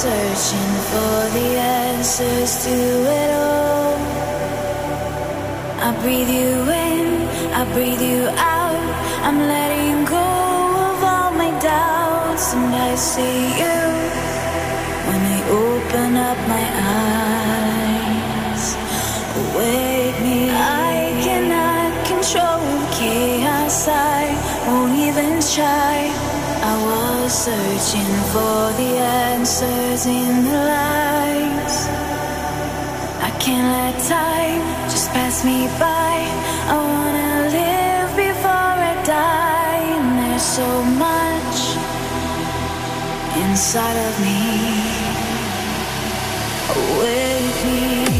searching for the answers to it all. I breathe you in, I breathe you out. I'm letting go of all my doubts, and I see you when I open up my eyes. Wake me. I cannot control chaos. I won't even try. I was searching for the answers in the lies. I can't let time just pass me by. I wanna live before I die. And there's so much inside of me. Wake me.